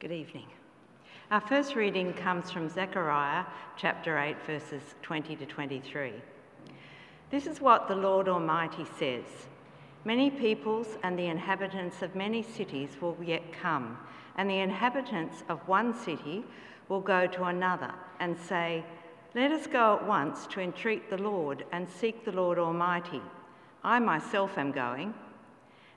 Good evening. Our first reading comes from Zechariah chapter 8, verses 20 to 23. This is what the Lord Almighty says Many peoples and the inhabitants of many cities will yet come, and the inhabitants of one city will go to another and say, Let us go at once to entreat the Lord and seek the Lord Almighty. I myself am going.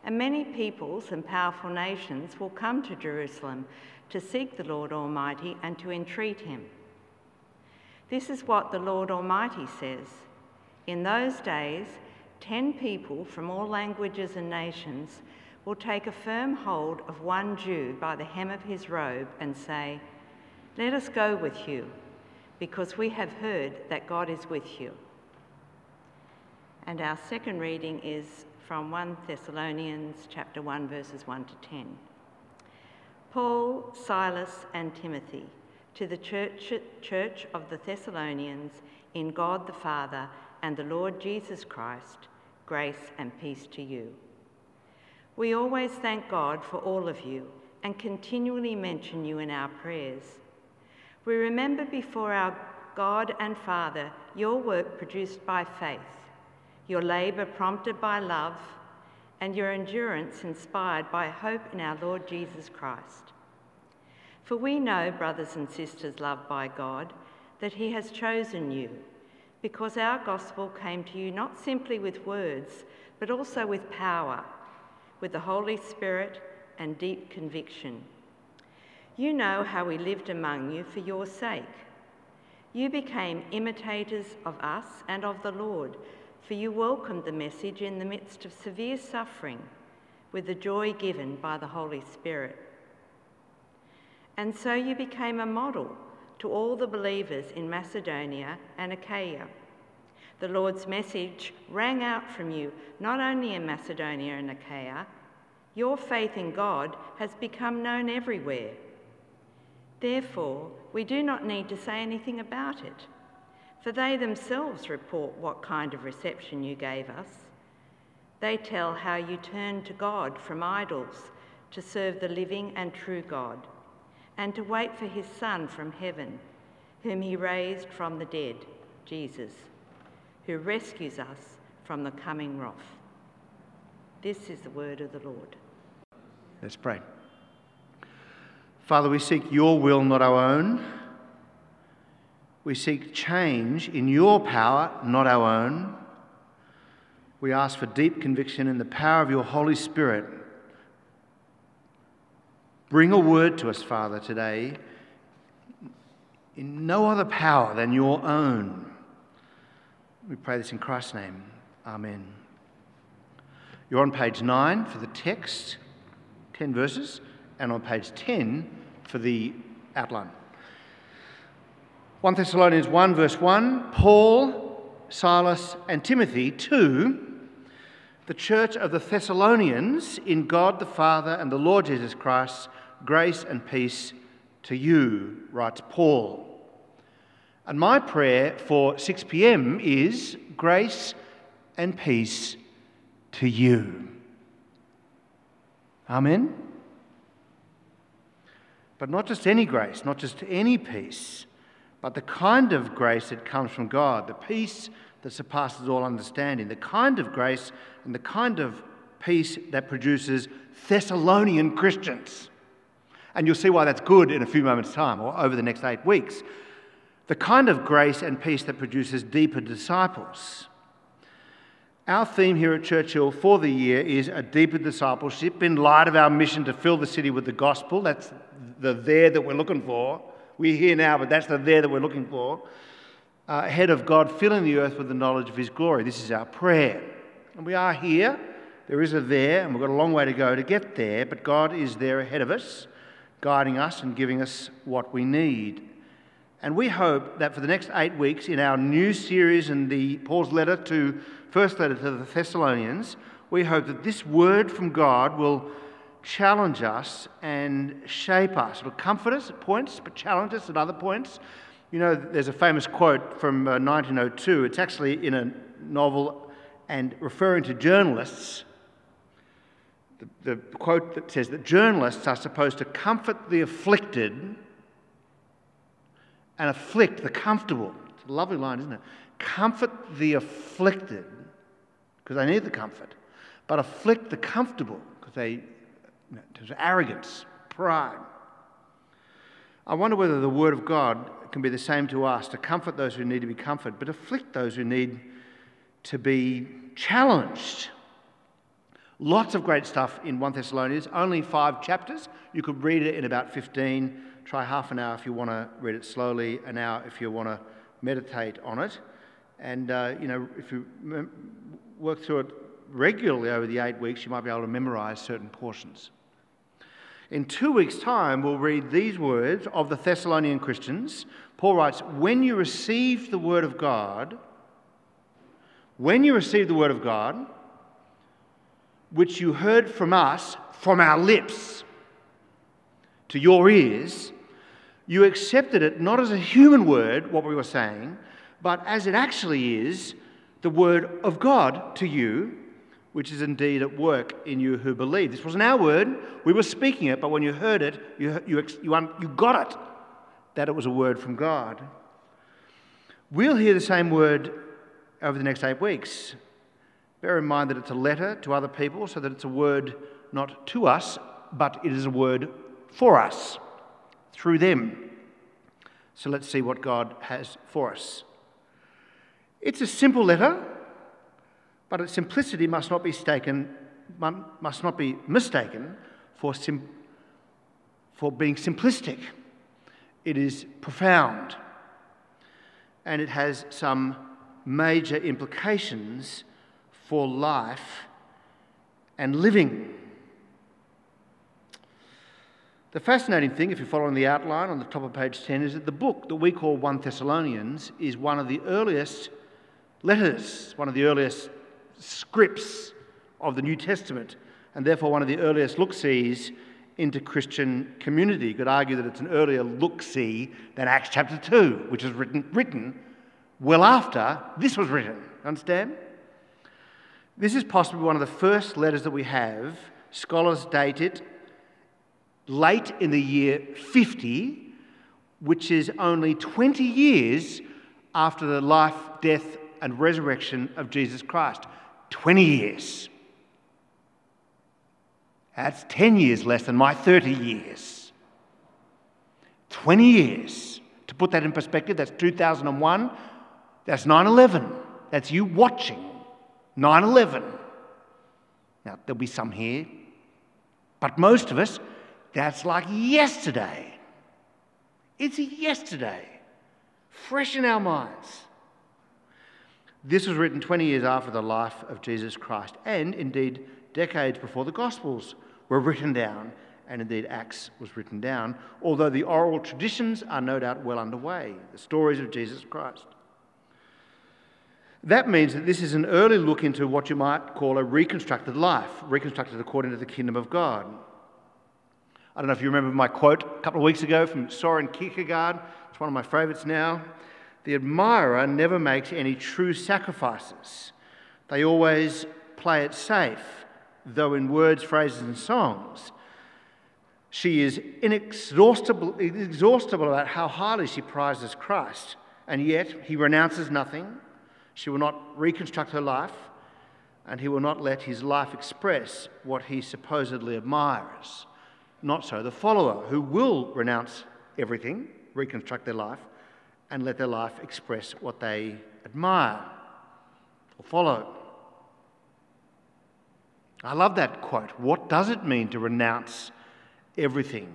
And many peoples and powerful nations will come to Jerusalem to seek the Lord Almighty and to entreat him. This is what the Lord Almighty says In those days, ten people from all languages and nations will take a firm hold of one Jew by the hem of his robe and say, Let us go with you, because we have heard that God is with you. And our second reading is from 1 Thessalonians chapter 1 verses 1 to 10. Paul, Silas and Timothy to the church, church of the Thessalonians in God the Father and the Lord Jesus Christ, grace and peace to you. We always thank God for all of you and continually mention you in our prayers. We remember before our God and Father your work produced by faith your labour prompted by love, and your endurance inspired by hope in our Lord Jesus Christ. For we know, brothers and sisters loved by God, that He has chosen you, because our gospel came to you not simply with words, but also with power, with the Holy Spirit and deep conviction. You know how we lived among you for your sake. You became imitators of us and of the Lord for you welcomed the message in the midst of severe suffering with the joy given by the Holy Spirit. And so you became a model to all the believers in Macedonia and Achaia. The Lord's message rang out from you not only in Macedonia and Achaia, your faith in God has become known everywhere. Therefore, we do not need to say anything about it for they themselves report what kind of reception you gave us. They tell how you turned to God from idols to serve the living and true God, and to wait for his Son from heaven, whom he raised from the dead, Jesus, who rescues us from the coming wrath. This is the word of the Lord. Let's pray. Father, we seek your will, not our own. We seek change in your power, not our own. We ask for deep conviction in the power of your Holy Spirit. Bring a word to us, Father, today in no other power than your own. We pray this in Christ's name. Amen. You're on page 9 for the text, 10 verses, and on page 10 for the outline. 1 Thessalonians 1, verse 1 Paul, Silas, and Timothy to the church of the Thessalonians in God the Father and the Lord Jesus Christ, grace and peace to you, writes Paul. And my prayer for 6 pm is grace and peace to you. Amen? But not just any grace, not just any peace but the kind of grace that comes from God, the peace that surpasses all understanding, the kind of grace and the kind of peace that produces Thessalonian Christians. And you'll see why that's good in a few moments' time or over the next eight weeks. The kind of grace and peace that produces deeper disciples. Our theme here at Churchill for the year is a deeper discipleship in light of our mission to fill the city with the gospel. That's the there that we're looking for. We're here now, but that's the there that we're looking for. Uh, ahead of God, filling the earth with the knowledge of His glory. This is our prayer. And we are here. There is a there, and we've got a long way to go to get there, but God is there ahead of us, guiding us and giving us what we need. And we hope that for the next eight weeks in our new series in the Paul's letter to first letter to the Thessalonians, we hope that this word from God will challenge us and shape us. It'll comfort us at points, but challenge us at other points. You know, there's a famous quote from uh, 1902. It's actually in a novel and referring to journalists. the, the quote that says that journalists are supposed to comfort the afflicted and afflict the comfortable. It's a lovely line, isn't it? Comfort the afflicted, because they need the comfort, but afflict the comfortable, because they, there's arrogance, pride. I wonder whether the Word of God can be the same to us to comfort those who need to be comforted, but afflict those who need to be challenged. Lots of great stuff in 1 Thessalonians, only five chapters. You could read it in about 15. Try half an hour if you want to read it slowly, an hour if you want to meditate on it. And, uh, you know, if you work through it regularly over the eight weeks, you might be able to memorize certain portions. In two weeks' time, we'll read these words of the Thessalonian Christians. Paul writes, When you received the word of God, when you received the word of God, which you heard from us, from our lips, to your ears, you accepted it not as a human word, what we were saying, but as it actually is the word of God to you which is indeed at work in you who believe. This wasn't our word, we were speaking it, but when you heard it, you, you, you, you got it that it was a word from God. We'll hear the same word over the next eight weeks. Bear in mind that it's a letter to other people, so that it's a word not to us, but it is a word for us, through them. So let's see what God has for us. It's a simple letter. But its simplicity must not be, must not be mistaken for, sim, for being simplistic. It is profound and it has some major implications for life and living. The fascinating thing, if you're following the outline on the top of page 10, is that the book that we call 1 Thessalonians is one of the earliest letters, one of the earliest scripts of the New Testament, and therefore one of the earliest look sees into Christian community. You could argue that it's an earlier look see than Acts chapter 2, which is written, written well after this was written. Understand? This is possibly one of the first letters that we have. Scholars date it late in the year 50, which is only 20 years after the life, death, and resurrection of Jesus Christ. 20 years. That's 10 years less than my 30 years. 20 years. To put that in perspective, that's 2001. That's 9 11. That's you watching 9 11. Now, there'll be some here, but most of us, that's like yesterday. It's yesterday, fresh in our minds. This was written 20 years after the life of Jesus Christ, and indeed decades before the Gospels were written down, and indeed Acts was written down, although the oral traditions are no doubt well underway the stories of Jesus Christ. That means that this is an early look into what you might call a reconstructed life, reconstructed according to the kingdom of God. I don't know if you remember my quote a couple of weeks ago from Soren Kierkegaard. It's one of my favourites now. The admirer never makes any true sacrifices. They always play it safe, though in words, phrases, and songs. She is inexhaustible, inexhaustible about how highly she prizes Christ, and yet he renounces nothing. She will not reconstruct her life, and he will not let his life express what he supposedly admires. Not so the follower, who will renounce everything, reconstruct their life, and let their life express what they admire or follow. I love that quote. What does it mean to renounce everything?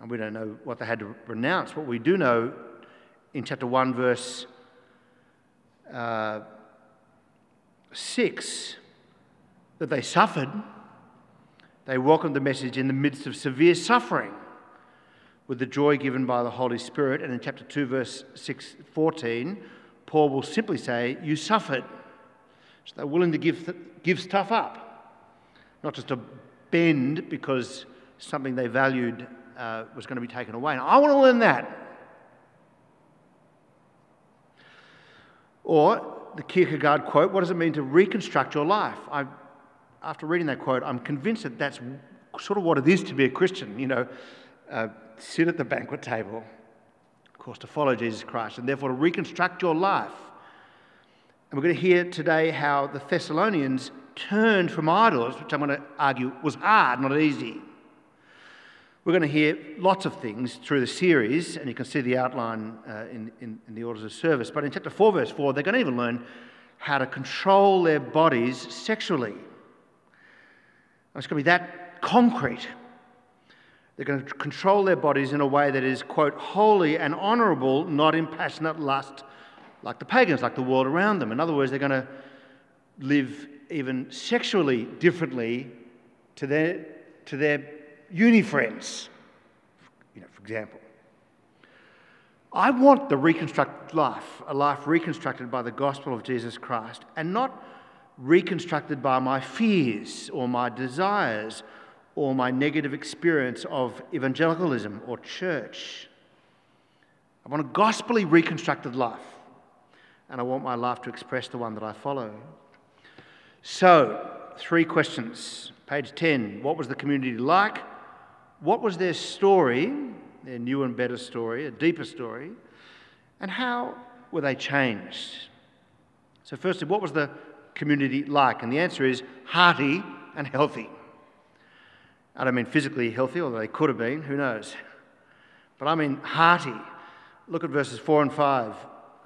And we don't know what they had to renounce. What we do know in chapter 1, verse uh, 6, that they suffered. They welcomed the message in the midst of severe suffering with the joy given by the Holy Spirit. And in chapter 2, verse 6, 14, Paul will simply say, You suffered. So they're willing to give, give stuff up, not just to bend because something they valued uh, was going to be taken away. And I want to learn that. Or the Kierkegaard quote, what does it mean to reconstruct your life? I after reading that quote, I'm convinced that that's sort of what it is to be a Christian, you know, uh, sit at the banquet table, of course, to follow Jesus Christ, and therefore to reconstruct your life. And we're going to hear today how the Thessalonians turned from idols, which I'm going to argue was hard, not easy. We're going to hear lots of things through the series, and you can see the outline uh, in, in, in, the orders of service. But in chapter 4, verse 4, they're going to even learn how to control their bodies sexually. It's going to be that concrete. They're going to control their bodies in a way that is, quote, holy and honourable, not in passionate lust like the pagans, like the world around them. In other words, they're going to live even sexually differently to their, to their uni friends, you know, for example. I want the reconstructed life, a life reconstructed by the gospel of Jesus Christ, and not reconstructed by my fears or my desires or my negative experience of evangelicalism or church. I want a gospelly reconstructed life, and I want my life to express the one that I follow. So, three questions. Page 10 What was the community like? What was their story, their new and better story, a deeper story? And how were they changed? So, firstly, what was the community like? And the answer is hearty and healthy. I don't mean physically healthy, although they could have been, who knows? But I mean hearty. Look at verses 4 and 5.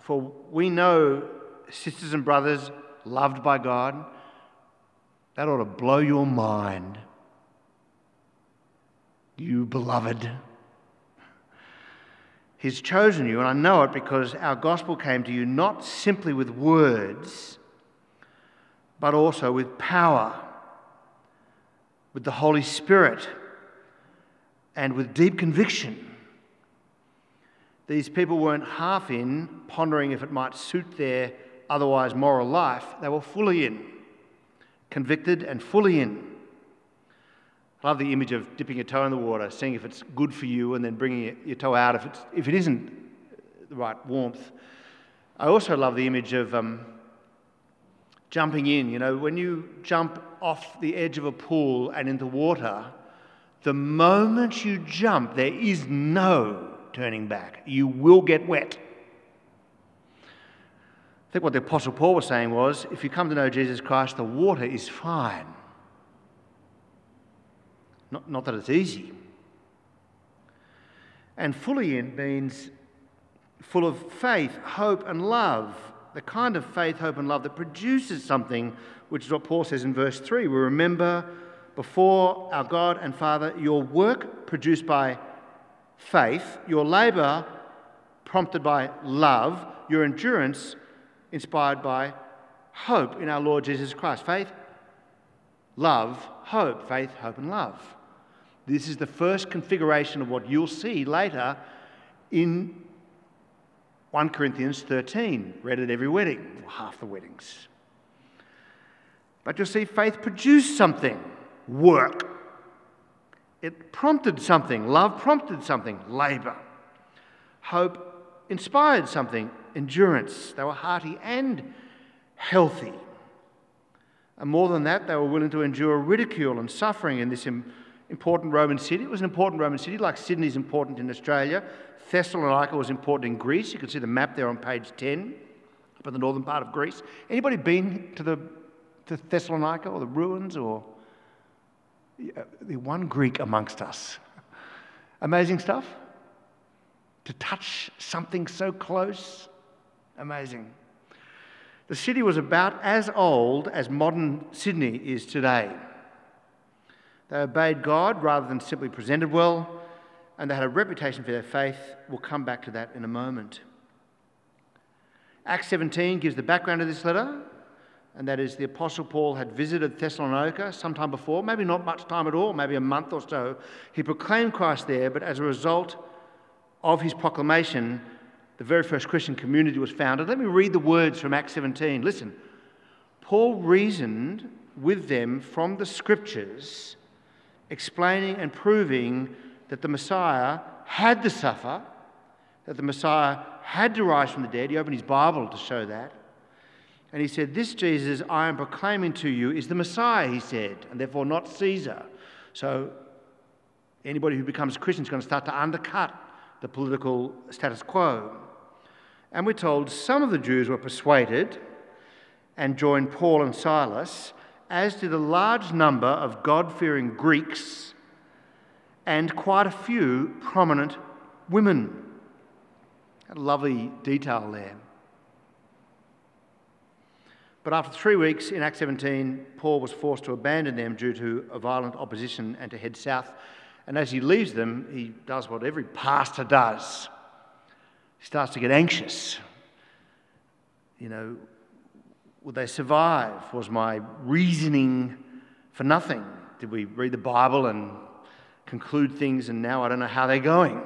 For we know, sisters and brothers, loved by God, that ought to blow your mind. You beloved. He's chosen you, and I know it because our gospel came to you not simply with words, but also with power, with the Holy Spirit, and with deep conviction. These people weren't half in, pondering if it might suit their otherwise moral life, they were fully in convicted and fully in. I love the image of dipping your toe in the water, seeing if it's good for you, and then bringing your toe out if, it's, if it isn't the right warmth. I also love the image of um, jumping in. You know, when you jump off the edge of a pool and into water, the moment you jump, there is no turning back. You will get wet. I think what the Apostle Paul was saying was if you come to know Jesus Christ, the water is fine. Not, not that it's easy. And fully in means full of faith, hope, and love. The kind of faith, hope, and love that produces something, which is what Paul says in verse 3. We remember before our God and Father your work produced by faith, your labour prompted by love, your endurance inspired by hope in our Lord Jesus Christ. Faith, love, hope. Faith, hope, and love. This is the first configuration of what you'll see later in 1 Corinthians 13, read at every wedding, or half the weddings. But you'll see faith produced something work. It prompted something. Love prompted something labour. Hope inspired something endurance. They were hearty and healthy. And more than that, they were willing to endure ridicule and suffering in this important Roman city. It was an important Roman city, like Sydney is important in Australia. Thessalonica was important in Greece. You can see the map there on page 10, up in the northern part of Greece. Anybody been to the to Thessalonica or the ruins or the one Greek amongst us? Amazing stuff. To touch something so close Amazing. The city was about as old as modern Sydney is today. They obeyed God rather than simply presented well, and they had a reputation for their faith. We'll come back to that in a moment. Acts 17 gives the background of this letter, and that is the Apostle Paul had visited Thessalonica sometime before, maybe not much time at all, maybe a month or so. He proclaimed Christ there, but as a result of his proclamation, the very first Christian community was founded. Let me read the words from Acts 17. Listen. Paul reasoned with them from the scriptures, explaining and proving that the Messiah had to suffer, that the Messiah had to rise from the dead. He opened his Bible to show that. And he said, This Jesus I am proclaiming to you is the Messiah, he said, and therefore not Caesar. So anybody who becomes a Christian is going to start to undercut the political status quo. And we're told some of the Jews were persuaded and joined Paul and Silas, as did a large number of God fearing Greeks and quite a few prominent women. A lovely detail there. But after three weeks in Acts 17, Paul was forced to abandon them due to a violent opposition and to head south. And as he leaves them, he does what every pastor does he starts to get anxious. You know, would they survive? Was my reasoning for nothing? Did we read the Bible and conclude things and now I don't know how they're going?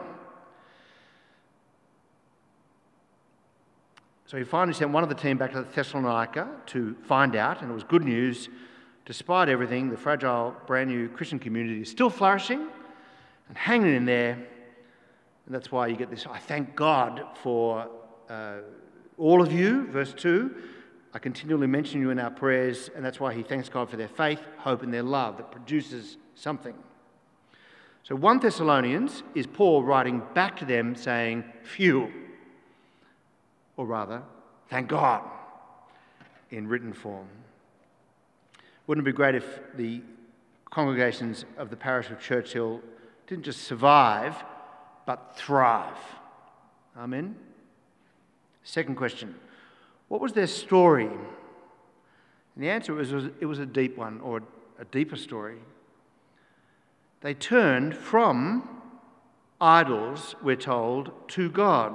So he finally sent one of the team back to Thessalonica to find out, and it was good news. Despite everything, the fragile, brand new Christian community is still flourishing and hanging in there. And that's why you get this I thank God for uh, all of you, verse 2. I continually mention you in our prayers, and that's why he thanks God for their faith, hope, and their love that produces something. So 1 Thessalonians is Paul writing back to them saying, Phew or rather, thank God, in written form. Wouldn't it be great if the congregations of the parish of Churchill didn't just survive, but thrive? Amen? Second question What was their story? And the answer was it was a deep one, or a deeper story. They turned from idols, we're told, to God.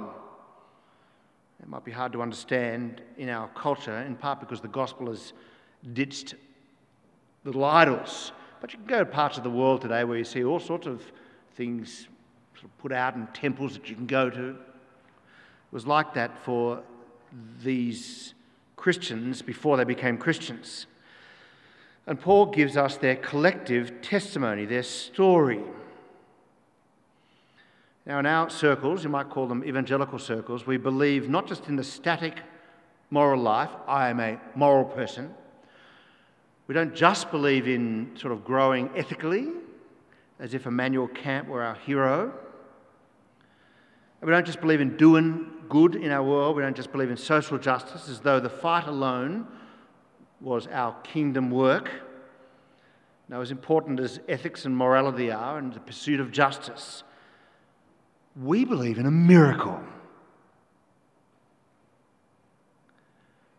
It might be hard to understand in our culture, in part because the gospel has ditched little idols. But you can go to parts of the world today where you see all sorts of things sort of put out in temples that you can go to. It was like that for these Christians before they became Christians. And Paul gives us their collective testimony, their story. Now, in our circles, you might call them evangelical circles, we believe not just in the static moral life, I am a moral person. We don't just believe in sort of growing ethically, as if Immanuel Kant were our hero. And we don't just believe in doing good in our world, we don't just believe in social justice, as though the fight alone was our kingdom work. Now, as important as ethics and morality are, and the pursuit of justice, we believe in a miracle.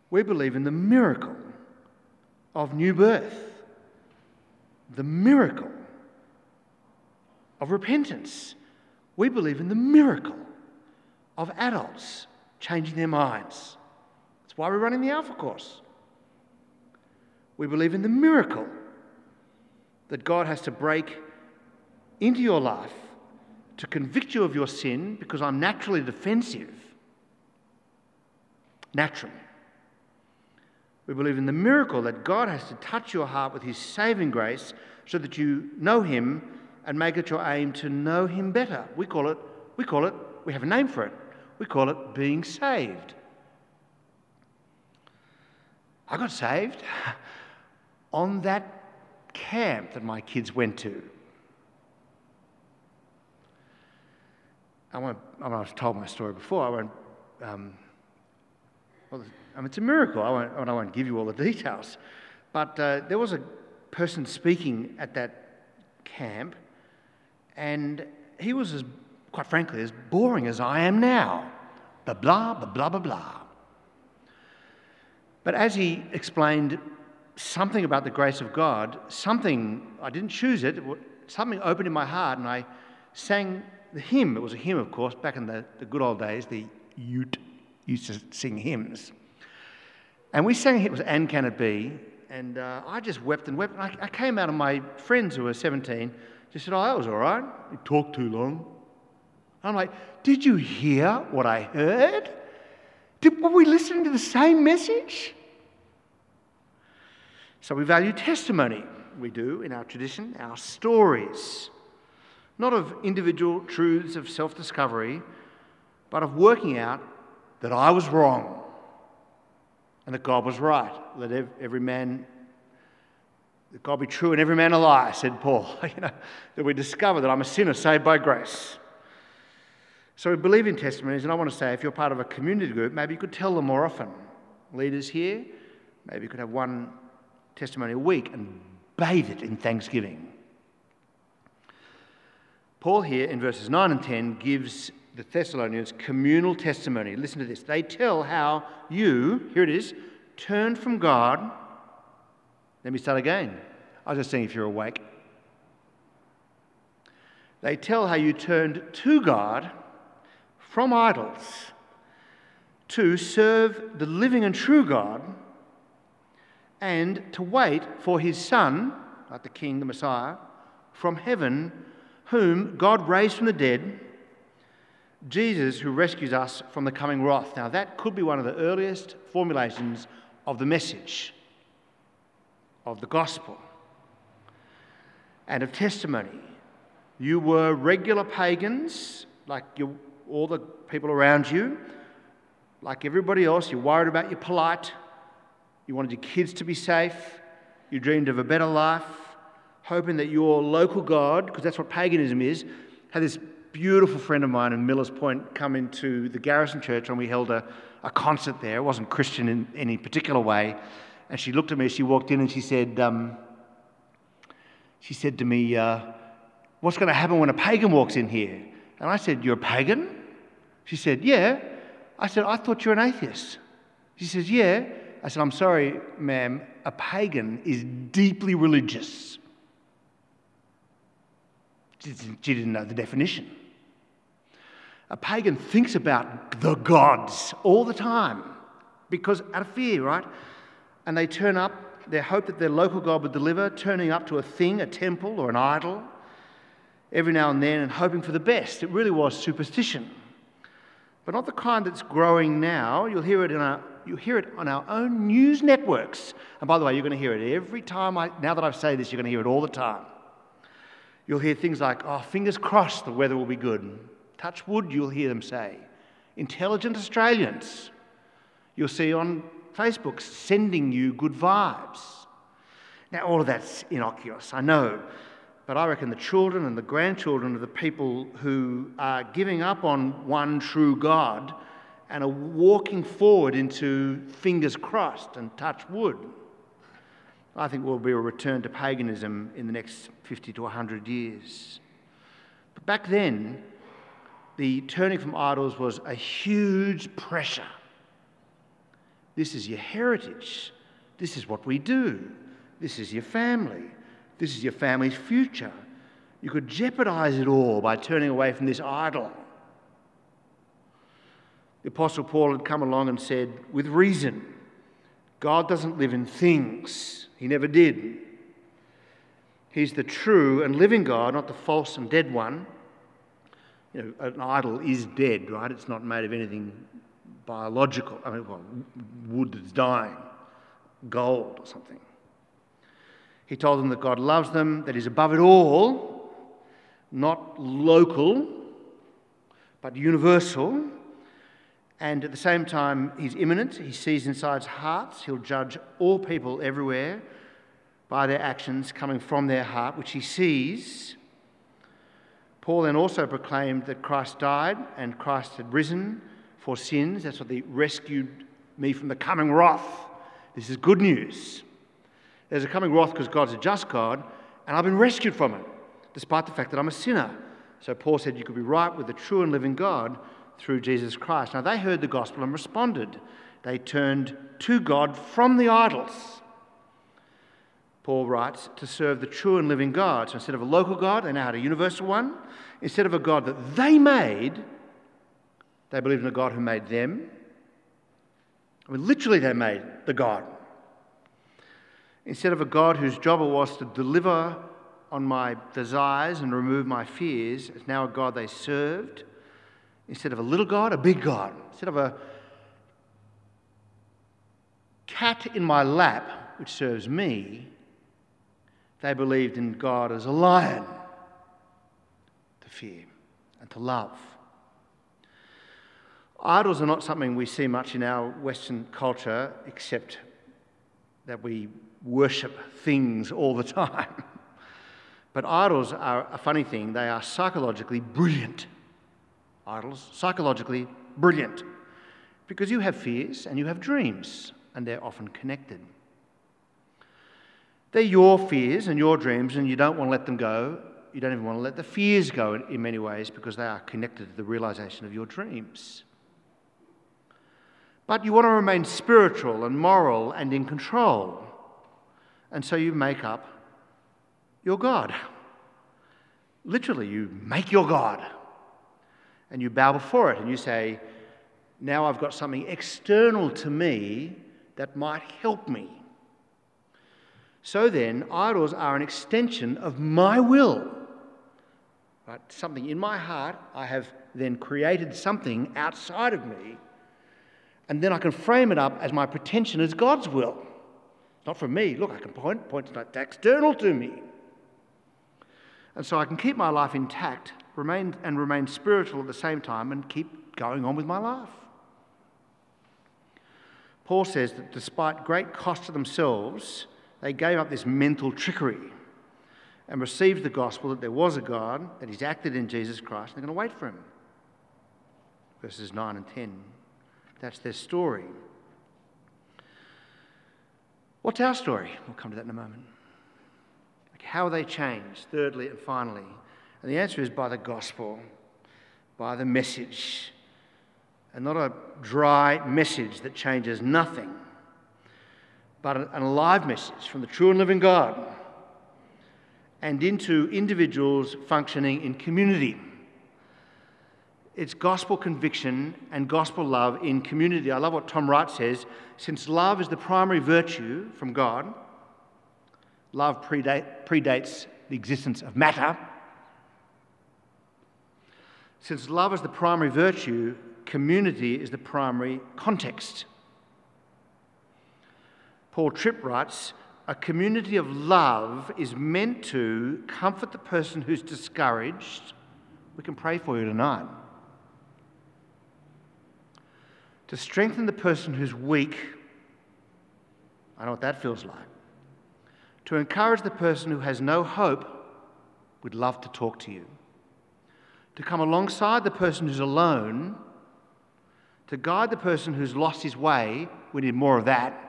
We believe in the miracle of new birth, the miracle of repentance. We believe in the miracle of adults changing their minds. That's why we're running the Alpha course. We believe in the miracle that God has to break into your life to convict you of your sin because I'm naturally defensive. Naturally. We believe in the miracle that God has to touch your heart with His saving grace so that you know Him and make it your aim to know Him better. We call it, we call it, we have a name for it. We call it being saved. I got saved on that camp that my kids went to. I won't, I I've told my story before. I won't, um, well, I mean, it's a miracle. I won't, I won't give you all the details. But uh, there was a person speaking at that camp, and he was, as, quite frankly, as boring as I am now. Blah, blah, blah, blah, blah. But as he explained something about the grace of God, something, I didn't choose it, something opened in my heart, and I sang the hymn, it was a hymn, of course, back in the, the good old days, the Ute used to sing hymns. And we sang it was And Can It Be? And uh, I just wept and wept. I, I, came out of my friends who were 17, just said, Oh, that was all right. You talked too long. I'm like, Did you hear what I heard? Did, were we listening to the same message? So we value testimony. We do in our tradition, our stories not of individual truths of self discovery, but of working out that I was wrong. and that God was right. Let every man, that God be true and every man a liar, said Paul. you know, that we discover that I'm a sinner saved by grace. So we believe in testimonies, and I want to say if you're part of a community group, maybe you could tell them more often. Leaders here, maybe you could have one testimony a week and bathe it in thanksgiving. Paul here in verses 9 and 10 gives the Thessalonians communal testimony. Listen to this. They tell how you, here it is, turned from God. Let me start again. I was just seeing if you're awake. They tell how you turned to God from idols to serve the living and true God and to wait for his Son, like the King, the Messiah, from heaven, whom God raised from the dead, Jesus who rescues us from the coming wrath. Now, that could be one of the earliest formulations of the message of the gospel and of testimony. You were regular pagans, like you all the people around you. Like everybody else, you're worried about your polite. You wanted your kids to be safe. You dreamed of a better life, hoping that your local God, because that's what paganism is, had this beautiful friend of mine in Millers Point come into the Garrison Church when we held a, a concert there. It wasn't Christian in any particular way. And she looked at me, she walked in and she said, um, she said to me, uh, What's going to happen when a pagan walks in here? And I said, You're a pagan? She said, Yeah. I said, I thought you're an atheist. She says, Yeah. I said, I'm sorry, ma'am, a pagan is deeply religious. She didn't know the definition. A pagan thinks about the gods all the time because out of fear, right? And they turn up, they hope that their local God would deliver, turning up to a thing, a temple or an idol, every now and then and hoping for the best. It really was superstition. But not the kind that's growing now. You'll hear it, in our, you'll hear it on our own news networks. And by the way, you're going to hear it every time I, now that I've said this, you're going to hear it all the time. You'll hear things like, oh, fingers crossed the weather will be good. Touch wood, you'll hear them say. Intelligent Australians, you'll see on Facebook sending you good vibes. Now, all of that's innocuous, I know. But I reckon the children and the grandchildren of the people who are giving up on one true God and are walking forward into fingers crossed and touch wood, I think will be a return to paganism in the next 50 to 100 years. But back then, the turning from idols was a huge pressure. This is your heritage. This is what we do. This is your family. This is your family's future. You could jeopardize it all by turning away from this idol. The Apostle Paul had come along and said, with reason, God doesn't live in things. He never did. He's the true and living God, not the false and dead one. You know, an idol is dead, right? It's not made of anything biological. I mean, well, wood that's dying, gold or something. He told them that God loves them, that He's above it all, not local, but universal. And at the same time, He's immanent. He sees inside hearts. He'll judge all people everywhere by their actions coming from their heart, which He sees. Paul then also proclaimed that Christ died and Christ had risen for sins. That's what He rescued me from the coming wrath. This is good news. There's a coming wrath because God's a just God, and I've been rescued from it, despite the fact that I'm a sinner. So Paul said you could be right with the true and living God through Jesus Christ. Now they heard the gospel and responded. They turned to God from the idols. Paul writes, to serve the true and living God. So instead of a local God, they now had a universal one. Instead of a God that they made, they believed in a God who made them. I mean, literally, they made the God. Instead of a God whose job it was to deliver on my desires and remove my fears, it's now a God they served. Instead of a little God, a big God. Instead of a cat in my lap, which serves me, they believed in God as a lion to fear and to love. Idols are not something we see much in our Western culture, except that we worship things all the time. But idols are a funny thing. They are psychologically brilliant. Idols, psychologically brilliant. Because you have fears and you have dreams, and they're often connected. They're your fears and your dreams, and you don't want to let them go. You don't even want to let the fears go in, many ways because they are connected to the realization of your dreams. But you want to remain spiritual and moral and in control. And so you make up your God. Literally, you make your God. And you bow before it and you say, Now I've got something external to me that might help me. So then, idols are an extension of my will. Right? Something in my heart, I have then created something outside of me, and then I can frame it up as my pretension as God's will. Not from me. Look, I can point, point to that external to me. And so I can keep my life intact, remain and remain spiritual at the same time, and keep going on with my life. Paul says that despite great cost to themselves, they gave up this mental trickery and received the gospel that there was a God, that He's acted in Jesus Christ, and they're going to wait for Him. Verses 9 and 10. That's their story. What's our story? We'll come to that in a moment. Like how are they changed, thirdly and finally? And the answer is by the gospel, by the message. And not a dry message that changes nothing, but an alive message from the true and living God and into individuals functioning in community. It's gospel conviction and gospel love in community. I love what Tom Wright says since love is the primary virtue from God, love predate, predates the existence of matter. Since love is the primary virtue, community is the primary context. Paul Tripp writes A community of love is meant to comfort the person who's discouraged. We can pray for you tonight to strengthen the person who's weak. I know what that feels like. To encourage the person who has no hope, we'd love to talk to you. To come alongside the person who's alone, to guide the person who's lost his way, we need more of that.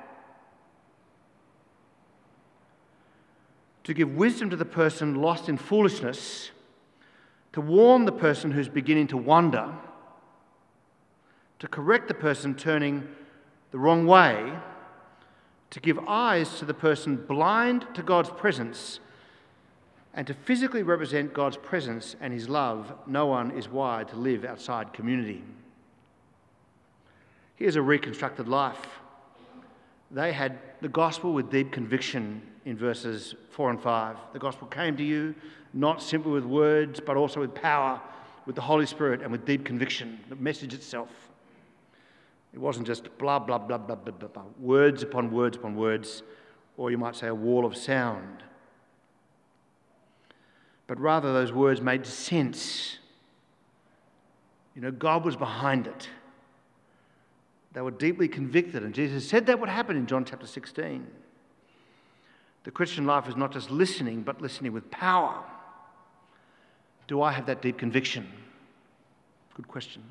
To give wisdom to the person lost in foolishness, to warn the person who's beginning to wander to correct the person turning the wrong way, to give eyes to the person blind to God's presence, and to physically represent God's presence and His love. No one is wired to live outside community. Here's a reconstructed life. They had the gospel with deep conviction in verses 4 and 5. The gospel came to you not simply with words, but also with power, with the Holy Spirit, and with deep conviction, the message itself. It wasn't just blah, blah, blah, blah, blah, blah, blah, words upon words upon words, or you might say a wall of sound. But rather, those words made sense. You know, God was behind it. They were deeply convicted, and Jesus said that would happen in John chapter 16. The Christian life is not just listening, but listening with power. Do I have that deep conviction? Good question.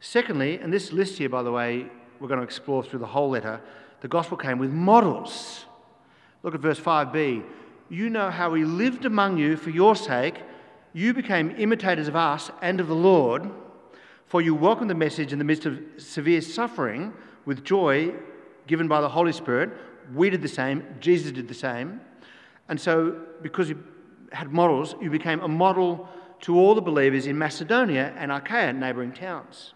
Secondly, and this list here, by the way, we're going to explore through the whole letter, the gospel came with models. Look at verse 5b. You know how we lived among you for your sake. You became imitators of us and of the Lord, for you welcomed the message in the midst of severe suffering with joy given by the Holy Spirit. We did the same, Jesus did the same. And so, because you had models, you became a model to all the believers in Macedonia and Achaia, neighbouring towns.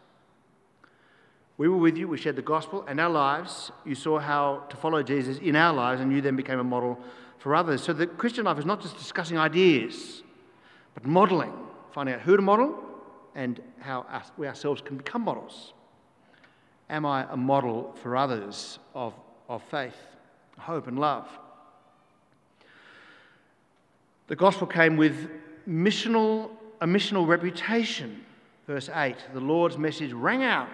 We were with you, we shared the gospel and our lives. You saw how to follow Jesus in our lives, and you then became a model for others. So the Christian life is not just discussing ideas, but modeling, finding out who to model and how we ourselves can become models. Am I a model for others of, of faith, hope, and love? The gospel came with missional, a missional reputation. Verse 8 The Lord's message rang out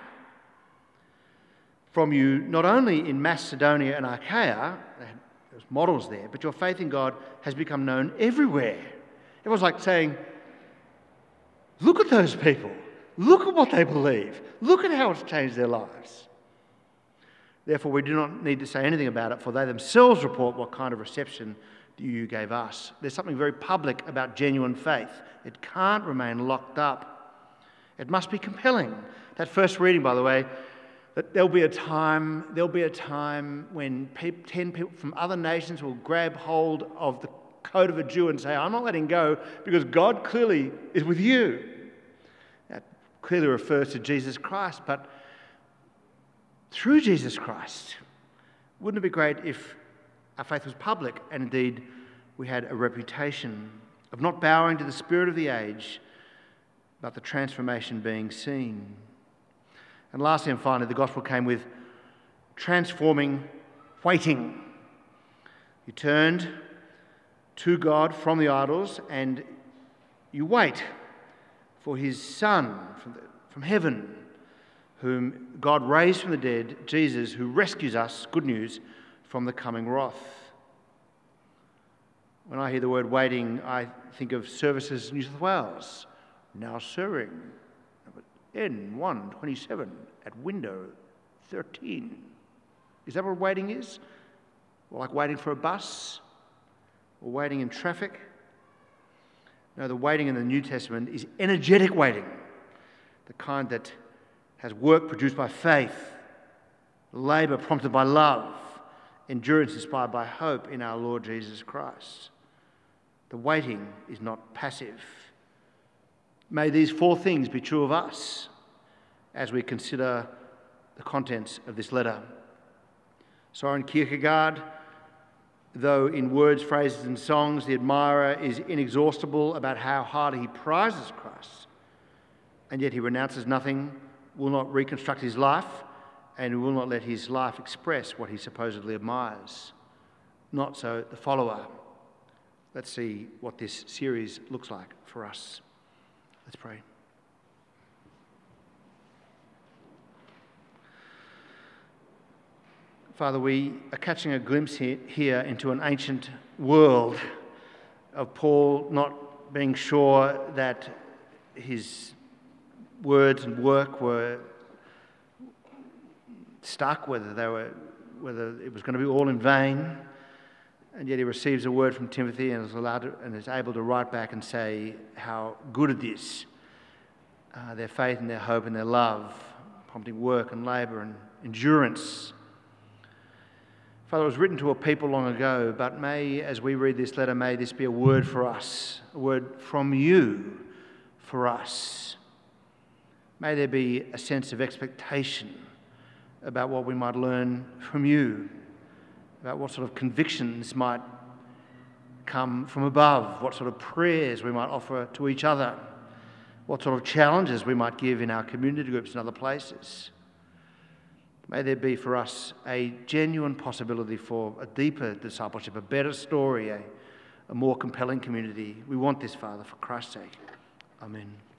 from you not only in Macedonia and Achaia, there's models there, but your faith in God has become known everywhere. It was like saying, Look at those people. Look at what they believe. Look at how it's changed their lives. Therefore, we do not need to say anything about it, for they themselves report what kind of reception you gave us. There's something very public about genuine faith. It can't remain locked up. It must be compelling. That first reading, by the way, that there'll be a time, there'll be a time when people, 10 people from other nations will grab hold of the coat of a Jew and say, I'm not letting go because God clearly is with you. That clearly refers to Jesus Christ, but through Jesus Christ, wouldn't it be great if our faith was public and indeed we had a reputation of not bowing to the spirit of the age, but the transformation being seen? And lastly and finally, the gospel came with transforming waiting. You turned to God from the idols and you wait for his Son from, the, from heaven, whom God raised from the dead, Jesus, who rescues us, good news, from the coming wrath. When I hear the word waiting, I think of services in New South Wales, now serving N127 at window 13. Is that what waiting is? Like waiting for a bus or waiting in traffic? No, the waiting in the New Testament is energetic waiting, the kind that has work produced by faith, labour prompted by love, endurance inspired by hope in our Lord Jesus Christ. The waiting is not passive. May these four things be true of us as we consider the contents of this letter. Soren Kierkegaard, though in words, phrases, and songs the admirer is inexhaustible about how hard he prizes Christ, and yet he renounces nothing, will not reconstruct his life, and will not let his life express what he supposedly admires. Not so the follower. Let's see what this series looks like for us. Let's pray. Father, we are catching a glimpse here into an ancient world of Paul not being sure that his words and work were stuck, whether they were, whether it was going to be all in vain. And yet he receives a word from Timothy and is, allowed to, and is able to write back and say how good it is uh, their faith and their hope and their love, prompting work and labour and endurance. Father, it was written to a people long ago, but may, as we read this letter, may this be a word for us, a word from you for us. May there be a sense of expectation about what we might learn from you about what sort of convictions might come from above, what sort of prayers we might offer to each other, what sort of challenges we might give in our community groups and other places. May there be for us a genuine possibility for a deeper discipleship, a better story, a, a more compelling community. We want this, Father, for Christ's sake. Amen.